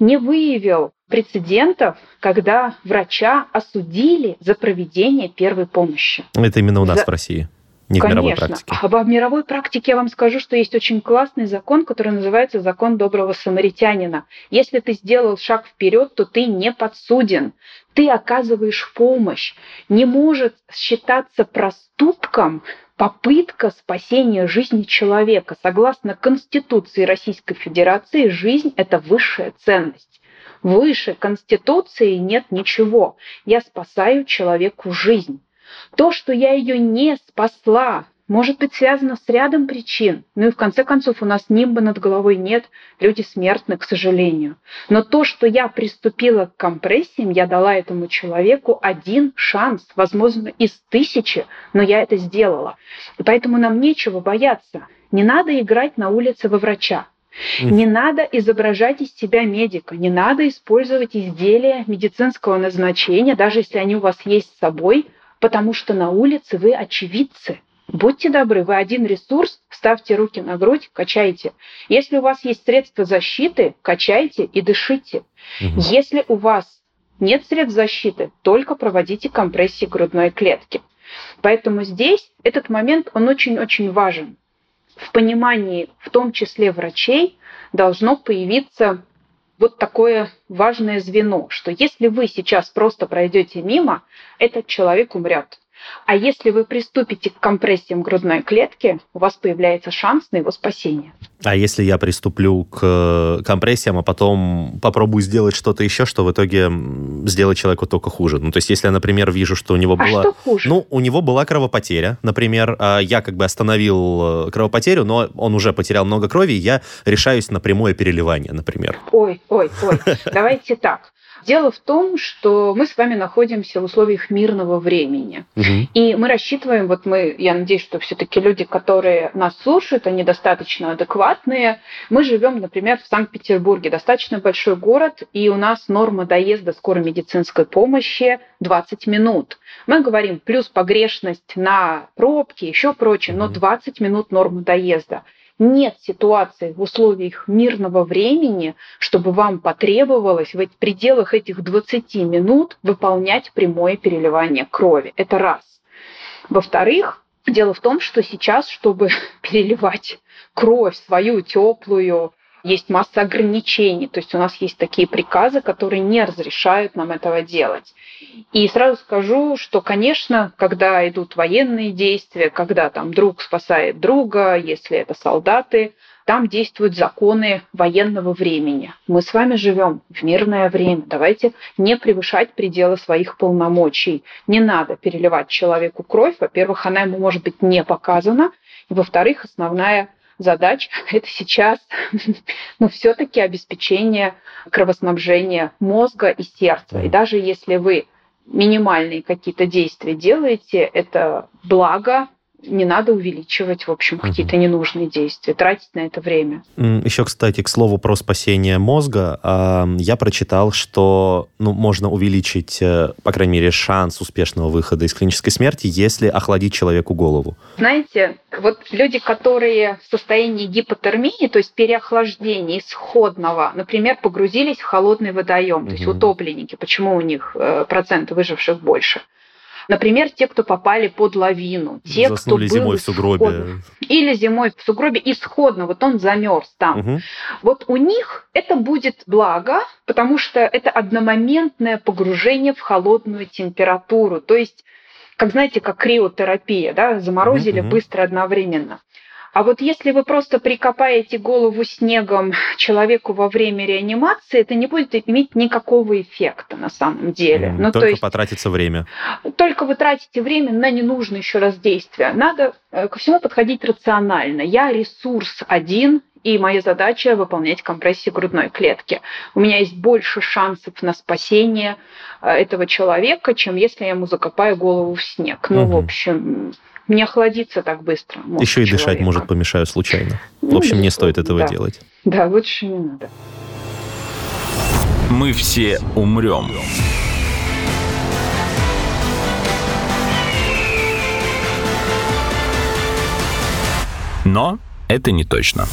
не выявил прецедентов, когда врача осудили за проведение первой помощи. Это именно у нас за... в России не Конечно. в мировой практике. А в мировой практике я вам скажу, что есть очень классный закон, который называется закон доброго самаритянина. Если ты сделал шаг вперед, то ты не подсуден. Ты оказываешь помощь. Не может считаться проступком попытка спасения жизни человека. Согласно Конституции Российской Федерации, жизнь – это высшая ценность. Выше Конституции нет ничего. Я спасаю человеку жизнь. То, что я ее не спасла, может быть связано с рядом причин. Ну и в конце концов у нас нимба над головой нет, люди смертны, к сожалению. Но то, что я приступила к компрессиям, я дала этому человеку один шанс, возможно, из тысячи, но я это сделала. И поэтому нам нечего бояться. Не надо играть на улице во врача. Не надо изображать из себя медика, не надо использовать изделия медицинского назначения, даже если они у вас есть с собой, потому что на улице вы очевидцы. Будьте добры, вы один ресурс, ставьте руки на грудь, качайте. Если у вас есть средства защиты, качайте и дышите. Угу. Если у вас нет средств защиты, только проводите компрессии грудной клетки. Поэтому здесь этот момент, он очень-очень важен. В понимании, в том числе врачей, должно появиться вот такое важное звено, что если вы сейчас просто пройдете мимо, этот человек умрет. А если вы приступите к компрессиям грудной клетки, у вас появляется шанс на его спасение. А если я приступлю к э, компрессиям, а потом попробую сделать что-то еще, что в итоге сделает человеку только хуже? Ну, то есть, если я, например, вижу, что у него была... А что хуже? Ну, у него была кровопотеря, например. А я как бы остановил э, кровопотерю, но он уже потерял много крови, и я решаюсь на прямое переливание, например. Ой, ой, ой. Давайте так. Дело в том, что мы с вами находимся в условиях мирного времени. Мгм. И мы рассчитываем, вот мы, я надеюсь, что все-таки люди, которые нас слушают, они достаточно адекватные. Мы живем, например, в Санкт-Петербурге, достаточно большой город, и у нас норма доезда скорой медицинской помощи 20 минут. Мы говорим, плюс погрешность на пробки, еще прочее, но Мгм. 20 минут норма доезда. Нет ситуации в условиях мирного времени, чтобы вам потребовалось в пределах этих 20 минут выполнять прямое переливание крови. Это раз. Во-вторых, дело в том, что сейчас, чтобы переливать кровь свою теплую, есть масса ограничений. То есть у нас есть такие приказы, которые не разрешают нам этого делать. И сразу скажу, что, конечно, когда идут военные действия, когда там друг спасает друга, если это солдаты, там действуют законы военного времени. Мы с вами живем в мирное время. Давайте не превышать пределы своих полномочий. Не надо переливать человеку кровь. Во-первых, она ему может быть не показана. И во-вторых, основная задача это сейчас но все-таки обеспечение кровоснабжения мозга и сердца. И даже если вы минимальные какие-то действия делаете, это благо, не надо увеличивать, в общем, какие-то ненужные действия, тратить на это время. Еще, кстати, к слову про спасение мозга, я прочитал, что ну, можно увеличить, э, по крайней мере, шанс успешного выхода из клинической смерти, если охладить человеку голову. Знаете, вот люди, которые в состоянии гипотермии, то есть переохлаждения исходного, например, погрузились в холодный водоем, то есть утопленники, почему у них э, процент выживших больше? Например, те, кто попали под лавину, те, Заснули кто был зимой в сугробе. исходно- или зимой в сугробе исходно, вот он замерз там. Мгм. Вот у них это будет благо, потому что это одномоментное погружение в холодную температуру. То есть, как знаете, как криотерапия, да, заморозили мгм. быстро одновременно. А вот если вы просто прикопаете голову снегом человеку во время реанимации, это не будет иметь никакого эффекта на самом деле. М, Ну, то Только есть потратится время. только вы тратите время на ненужные еще раз действия. Надо э, ко всему подходить рационально. Я ресурс один, и моя задача выполнять компрессии грудной клетки. У меня есть больше шансов на спасение э, этого человека, чем если я ему закопаю голову в снег. Ну, в Мгм. общем, не охладится так быстро. Еще и дышать, человека. может, помешаю случайно. В Ну, общем, не стоит этого да. делать. Да, лучше не надо. Мы все умрем. Но это не точно.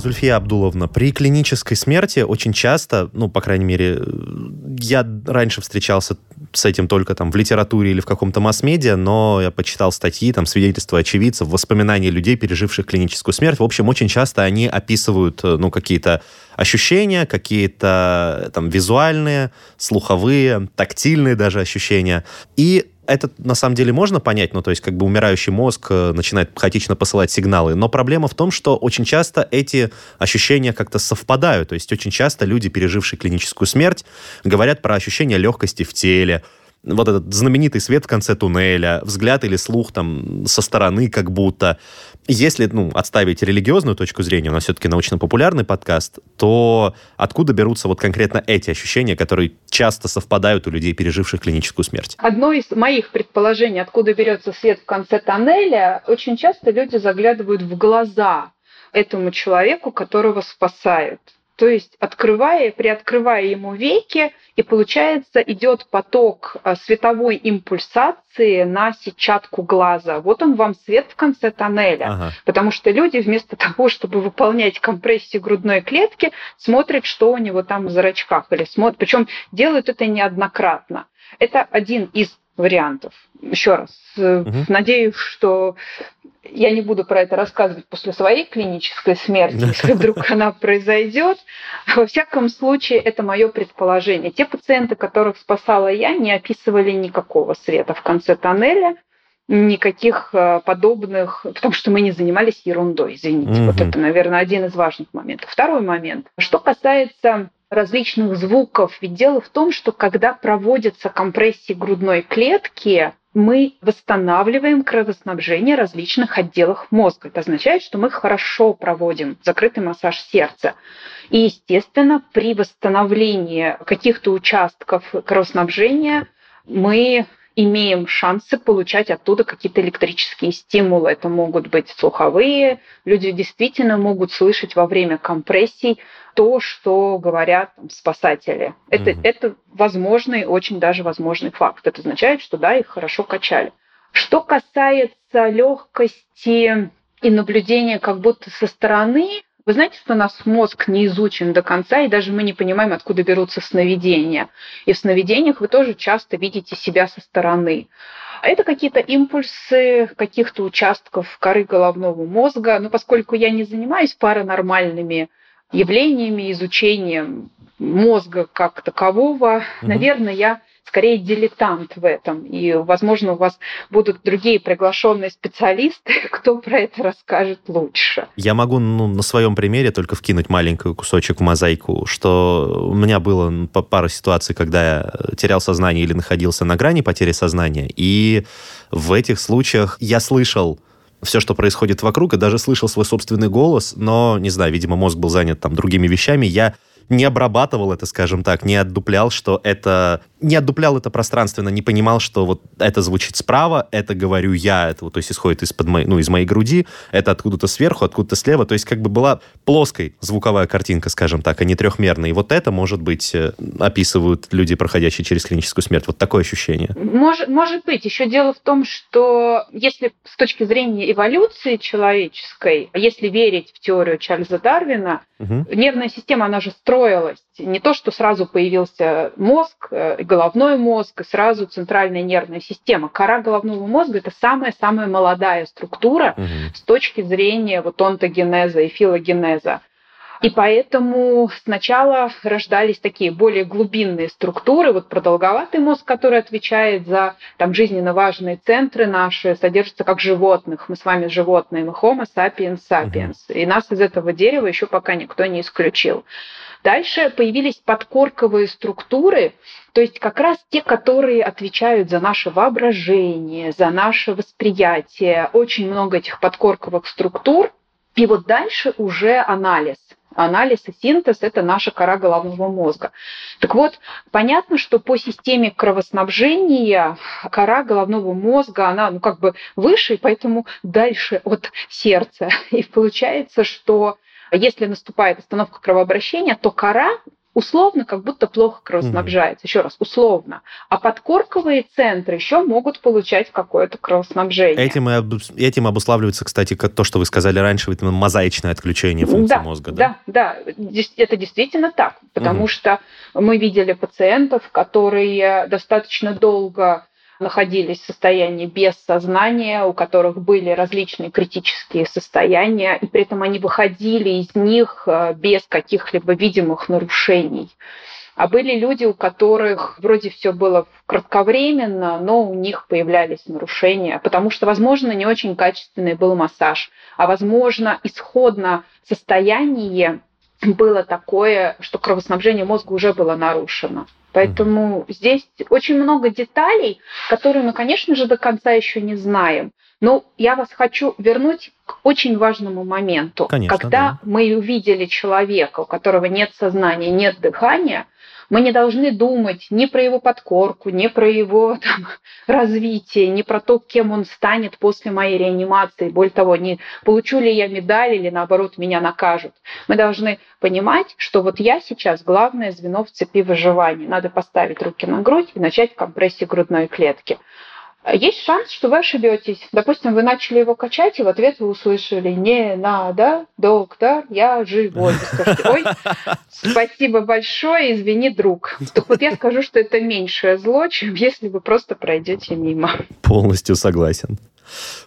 Зульфия Абдуловна, при клинической смерти очень часто, ну, по крайней мере, я раньше встречался с этим только там в литературе или в каком-то масс-медиа, но я почитал статьи, там, свидетельства очевидцев, воспоминания людей, переживших клиническую смерть. В общем, очень часто они описывают, э, ну, какие-то ощущения, какие-то э, там визуальные, слуховые, тактильные даже ощущения. И это на самом деле можно понять, ну, то есть как бы умирающий мозг э, начинает хаотично посылать сигналы, но проблема в том, что очень часто эти ощущения как-то совпадают, то есть очень часто люди, пережившие клиническую смерть, говорят про ощущение легкости в теле, вот этот знаменитый свет в конце туннеля, взгляд или слух там со стороны как будто. Если, ну, отставить религиозную точку зрения, у нас все-таки научно-популярный подкаст, то откуда берутся вот конкретно эти ощущения, которые часто совпадают у людей, переживших клиническую смерть? Одно из моих предположений, откуда берется свет в конце тоннеля, очень часто люди заглядывают в глаза этому человеку, которого спасают. То есть, открывая, приоткрывая ему веки, и получается, идет поток а, световой импульсации на сетчатку глаза. Вот он вам свет в конце тоннеля. Ага. Потому что люди вместо того, чтобы выполнять компрессию грудной клетки, смотрят, что у него там в зрачках. Или смотрят, причем делают это неоднократно. Это один из вариантов. Еще раз, Мгм. надеюсь, что я не буду про это рассказывать после своей клинической смерти, если вдруг она произойдет. Во всяком случае, это мое предположение. Те пациенты, которых спасала я, не описывали никакого света в конце тоннеля, никаких э, подобных, потому что мы не занимались ерундой, извините. Вот Мгм. это, наверное, один из важных моментов. Второй момент. Что касается различных звуков, ведь дело в том, что когда проводятся компрессии грудной клетки, мы восстанавливаем кровоснабжение различных отделов мозга. Это означает, что мы хорошо проводим закрытый массаж сердца. И, естественно, при восстановлении каких-то участков кровоснабжения мы имеем шансы получать оттуда какие-то электрические стимулы. Это могут быть слуховые. Люди действительно могут слышать во время компрессий то, что говорят там, спасатели. Это, mm это возможный, очень даже возможный факт. Это означает, что да, их хорошо качали. Что касается легкости и наблюдения как будто со стороны, вы знаете, что у нас мозг не изучен до конца, и даже мы не понимаем, откуда берутся сновидения. И в сновидениях вы тоже часто видите себя со стороны. Это какие-то импульсы каких-то участков коры головного мозга. Но поскольку я не занимаюсь паранормальными явлениями, изучением мозга как такового, угу. наверное, я скорее дилетант в этом. И, возможно, у вас будут другие приглашенные специалисты, кто про это расскажет лучше. Я могу ну, на своем примере только вкинуть маленький кусочек в мозаику, что у меня было пара ситуаций, когда я терял сознание или находился на грани потери сознания. И в этих случаях я слышал все, что происходит вокруг, и даже слышал свой собственный голос, но, не знаю, видимо, мозг был занят там другими вещами. Я не обрабатывал это, скажем так, не отдуплял, что это... Не отдуплял это пространственно, не понимал, что вот это звучит справа, это говорю я, это вот, то есть исходит из-под моей, ну, из моей груди, это откуда-то сверху, откуда-то слева, то есть как бы была плоской звуковая картинка, скажем так, а не трехмерная. И вот это, может быть, э, описывают люди, проходящие через клиническую смерть. Вот такое ощущение. Может, может быть. Еще дело в том, что если с точки зрения эволюции человеческой, если верить в теорию Чарльза Дарвина, угу. нервная система, она же строится строилась. Не то, что сразу появился мозг, э, головной мозг, и сразу центральная нервная система. Кора головного мозга – это самая-самая молодая структура угу. с точки зрения вот онтогенеза и филогенеза. И поэтому сначала рождались такие более глубинные структуры. Вот продолговатый мозг, который отвечает за там, жизненно важные центры наши, содержится как животных. Мы с вами животные, мы Homo sapiens sapiens. И нас из этого дерева еще пока никто не исключил. Дальше появились подкорковые структуры, то есть как раз те, которые отвечают за наше воображение, за наше восприятие. Очень много этих подкорковых структур. И вот дальше уже анализ. Анализ и синтез – это наша кора головного мозга. Так вот, понятно, что по системе кровоснабжения кора головного мозга, она ну, как бы выше, поэтому дальше от сердца. И получается, что если наступает остановка кровообращения, то кора условно как будто плохо кровоснабжается. Угу. Еще раз, условно. А подкорковые центры еще могут получать какое-то кровоснабжение. Этим, и этим обуславливается, кстати, то, что вы сказали раньше, это мозаичное отключение функции да, мозга. Да, да, да. Это действительно так. Потому угу. что мы видели пациентов, которые достаточно долго находились в состоянии без сознания, у которых были различные критические состояния, и при этом они выходили из них э, без каких-либо видимых нарушений. А были люди, у которых вроде все было кратковременно, но у них появлялись нарушения, потому что, возможно, не очень качественный был массаж, а, возможно, исходно состояние было такое, что кровоснабжение мозга уже было нарушено. Поэтому mm-hmm. здесь очень много деталей, которые мы, конечно же, до конца еще не знаем. Но я вас хочу вернуть к очень важному моменту. Конечно, Когда да. мы увидели человека, у которого нет сознания, нет дыхания, мы не должны думать ни про его подкорку, ни про его там, развитие, ни про то, кем он станет после моей реанимации. Более того, не получу ли я медаль или наоборот меня накажут. Мы должны понимать, что вот я сейчас главное звено в цепи выживания. Надо поставить руки на грудь и начать компрессию грудной клетки. Есть шанс, что вы ошибетесь. Допустим, вы начали его качать, и в ответ вы услышали «Не надо, доктор, я живой». Скажете «Ой, спасибо большое, извини, друг». Так вот я скажу, что это меньшее зло, чем если вы просто пройдете мимо. Полностью согласен.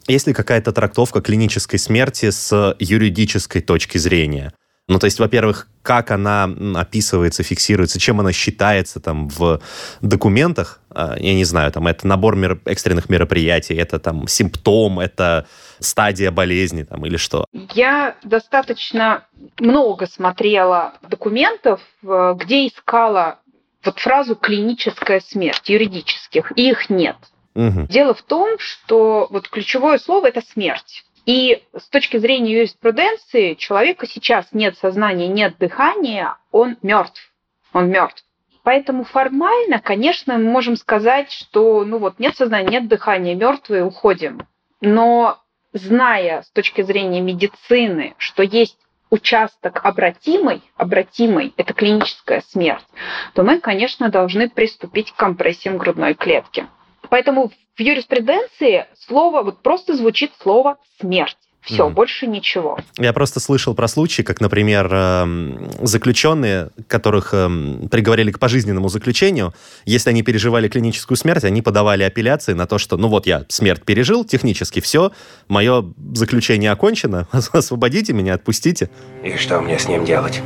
Есть ли какая-то трактовка клинической смерти с юридической точки зрения? Ну, то есть, во-первых, как она описывается, фиксируется, чем она считается там в документах, а, я не знаю, там это набор мер... экстренных мероприятий, это там симптом, это стадия болезни там или что? Я достаточно много смотрела документов, где искала вот фразу клиническая смерть юридических, и их нет. Угу. Дело в том, что вот ключевое слово это смерть. И с точки зрения юриспруденции человека сейчас нет сознания, нет дыхания, он мертв. Он мертв. Поэтому формально, конечно, мы можем сказать, что ну вот нет сознания, нет дыхания, мертвые, уходим. Но зная с точки зрения медицины, что есть участок обратимый, обратимый, это клиническая смерть, то мы, конечно, должны приступить к компрессиям грудной клетки. Поэтому в юриспруденции слово, вот просто звучит слово «смерть». Все, mm больше ничего. Я просто слышал про случаи, как, например, эм, заключенные, которых эм, приговорили к пожизненному заключению, если они переживали клиническую смерть, они подавали апелляции на то, что, ну вот я смерть пережил, технически все, мое заключение окончено, освободите меня, отпустите. И что мне с ним делать?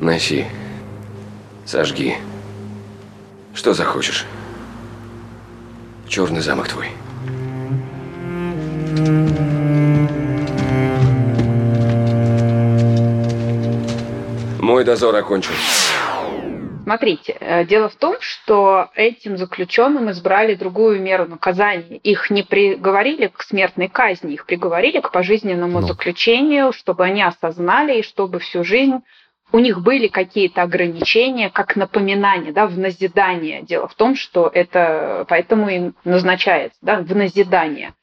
Носи. Сожги. Что захочешь. Черный замок твой. Мой дозор окончен. Смотрите, э, дело в том, что этим заключенным избрали другую меру наказания. Их не приговорили к смертной казни, их приговорили к пожизненному ну. заключению, чтобы они осознали и чтобы всю жизнь у них были какие-то ограничения, как напоминание, да, в назидание. Дело в том, что это поэтому и назначается, да, в назидание.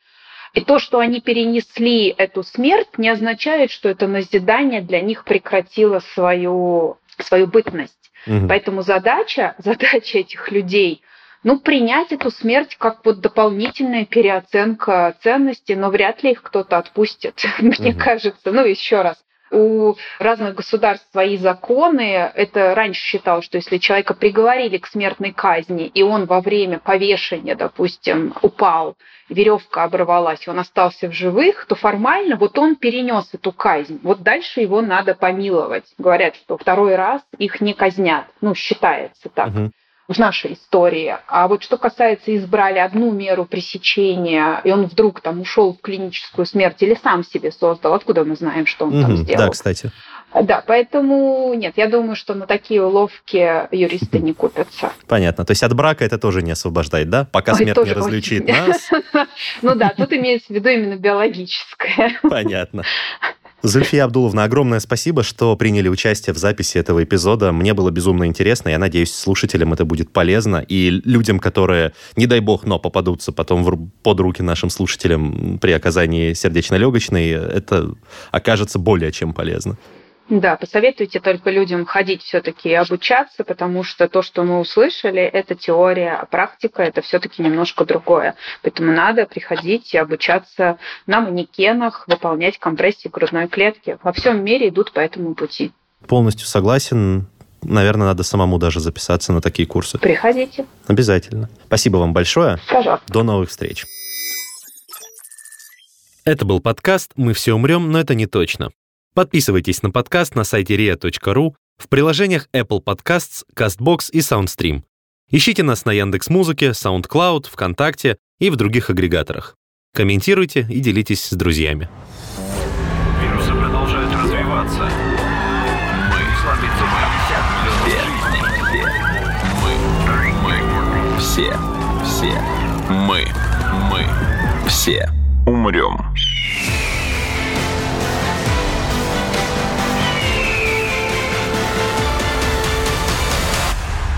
И то, что они перенесли эту смерть, не означает, что это назидание для них прекратило свою, свою бытность. Угу. Поэтому задача, задача этих людей ну, принять эту смерть как вот дополнительная переоценка ценностей, но вряд ли их кто-то отпустит, мне угу. кажется. Ну, еще раз, у разных государств свои законы. Это раньше считалось, что если человека приговорили к смертной казни, и он во время повешения, допустим, упал, веревка оборвалась, и он остался в живых, то формально вот он перенес эту казнь. Вот дальше его надо помиловать. Говорят, что второй раз их не казнят. Ну, считается так. Угу в нашей истории. А вот что касается избрали одну меру пресечения, и он вдруг там ушел в клиническую смерть или сам себе создал, откуда мы знаем, что он mm там сделал? Да, кстати. Да, поэтому нет, я думаю, что на такие уловки юристы не купятся. Понятно. То есть от брака это тоже не освобождает, да? Пока смерть не разлучит нас. Ну да, тут имеется в виду именно биологическое. Понятно. Зульфия Абдуловна, огромное спасибо, что приняли участие в записи этого эпизода. Мне было безумно интересно. Я надеюсь, слушателям это будет полезно. И людям, которые, не дай бог, но попадутся потом в, под руки нашим слушателям при оказании сердечно-легочной, это окажется более чем полезно. Да, посоветуйте только людям ходить все-таки и обучаться, потому что то, что мы услышали, это теория, а практика это все-таки немножко другое. Поэтому надо приходить и обучаться на манекенах, выполнять компрессии грудной клетки. Во всем мире идут по этому пути. Полностью согласен. Наверное, надо самому даже записаться на такие курсы. Приходите. Обязательно. Спасибо вам большое. Пожалуйста. До новых встреч. Это был подкаст «Мы все умрем, но это не точно». Подписывайтесь на подкаст на сайте ria.ru, в приложениях Apple Podcasts, CastBox и SoundStream. Ищите нас на Яндекс.Музыке, SoundCloud, ВКонтакте и в других агрегаторах. Комментируйте и делитесь с друзьями. Вирусы продолжают развиваться. Мы Мы, мы, все, все, мы, мы, все умрем.